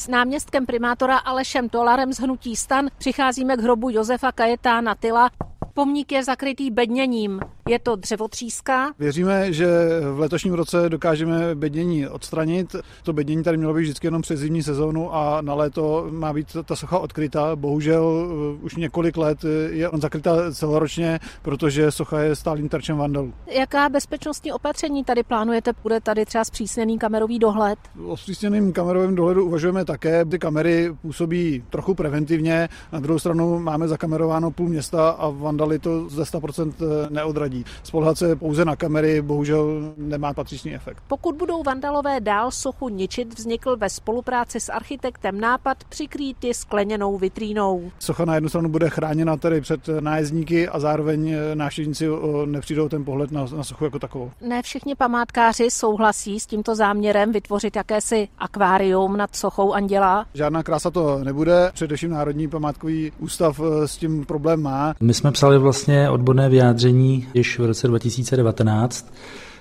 S náměstkem primátora Alešem Tolarem z Hnutí stan přicházíme k hrobu Josefa Kajetána Tyla. Pomník je zakrytý bedněním. Je to dřevotříska. Věříme, že v letošním roce dokážeme bednění odstranit. To bednění tady mělo být vždycky jenom přes zimní sezónu a na léto má být ta socha odkryta. Bohužel eh, už několik let je on zakryta celoročně, protože socha je stálým terčem vandalů. Jaká bezpečnostní opatření tady plánujete? Bude tady třeba zpřísněný kamerový dohled? O zpřísněným kamerovém dohledu uvažujeme také. Ty kamery působí trochu preventivně. Na druhou stranu máme zakamerováno půl města a vandali to ze 100% neodradí. Spolhat se pouze na kamery bohužel nemá patřičný efekt. Pokud budou vandalové dál sochu ničit, vznikl ve spolupráci s architektem nápad přikrýt ji skleněnou vitrínou. Socha na jednu stranu bude chráněna tedy před nájezdníky a zároveň návštěvníci nepřijdou ten pohled na, na sochu jako takovou. Ne všichni památkáři souhlasí s tímto záměrem vytvořit jakési akvárium nad sochou Anděla. Žádná krása to nebude, především Národní památkový ústav eh, s tím problém má. My jsme psali vlastně odborné vyjádření již v roce 2019.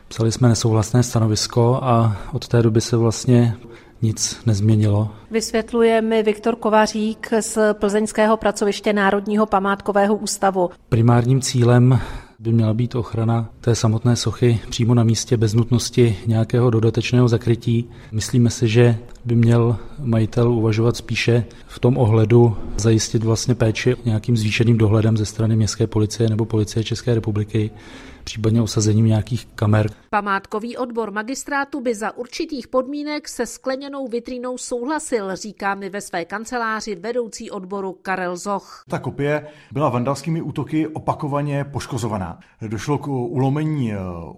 Psali jsme nesouhlasné stanovisko a od té doby se vlastně nic nezměnilo. Vysvětluje mi Viktor Kovařík z Plzeňského pracoviště Národního památkového ústavu. Primárním cílem by měla být ochrana té samotné sochy přímo na místě bez nutnosti nějakého dodatečného zakrytí. Myslíme si, že by měl majitel uvažovat spíše v tom ohledu zajistit vlastně péči nějakým zvýšeným dohledem ze strany městské policie nebo policie České republiky, případně osazením nějakých kamer. Památkový odbor magistrátu by za určitých podmínek se skleněnou vitrínou souhlasil, říká mi ve své kanceláři vedoucí odboru Karel Zoch. Ta kopie byla vandalskými útoky opakovaně poškozovaná. Došlo k ulomení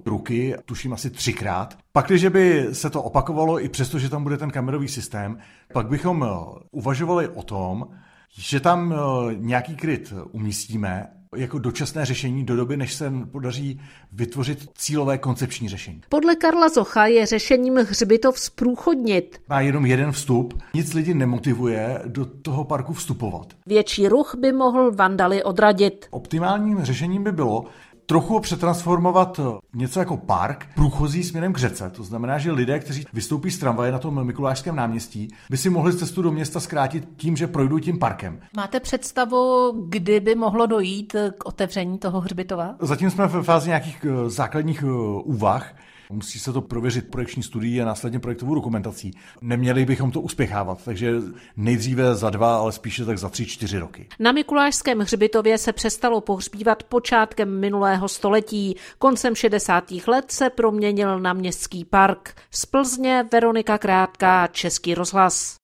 ruky, tuším asi třikrát. Pak, když by se to opakovalo, i přesto, že tam bude ten kamerový systém, pak bychom uvažovali o tom, že tam nějaký kryt umístíme jako dočasné řešení do doby, než se podaří vytvořit cílové koncepční řešení. Podle Karla Zocha je řešením hřbitov zprůchodnit. Má jenom jeden vstup, nic lidi nemotivuje do toho parku vstupovat. Větší ruch by mohl vandaly odradit. Optimálním řešením by bylo, trochu přetransformovat něco jako park průchozí směrem k řece. To znamená, že lidé, kteří vystoupí z tramvaje na tom Mikulášském náměstí, by si mohli cestu do města zkrátit tím, že projdou tím parkem. Máte představu, kdy by mohlo dojít k otevření toho hřbitova? Zatím jsme v fázi nějakých základních úvah. Musí se to prověřit projekční studií a následně projektovou dokumentací. Neměli bychom to uspěchávat, takže nejdříve za dva, ale spíše tak za tři, čtyři roky. Na Mikulášském hřbitově se přestalo pohřbívat počátkem minulého století. Koncem 60. let se proměnil na městský park. Z Plzně Veronika Krátká, Český rozhlas.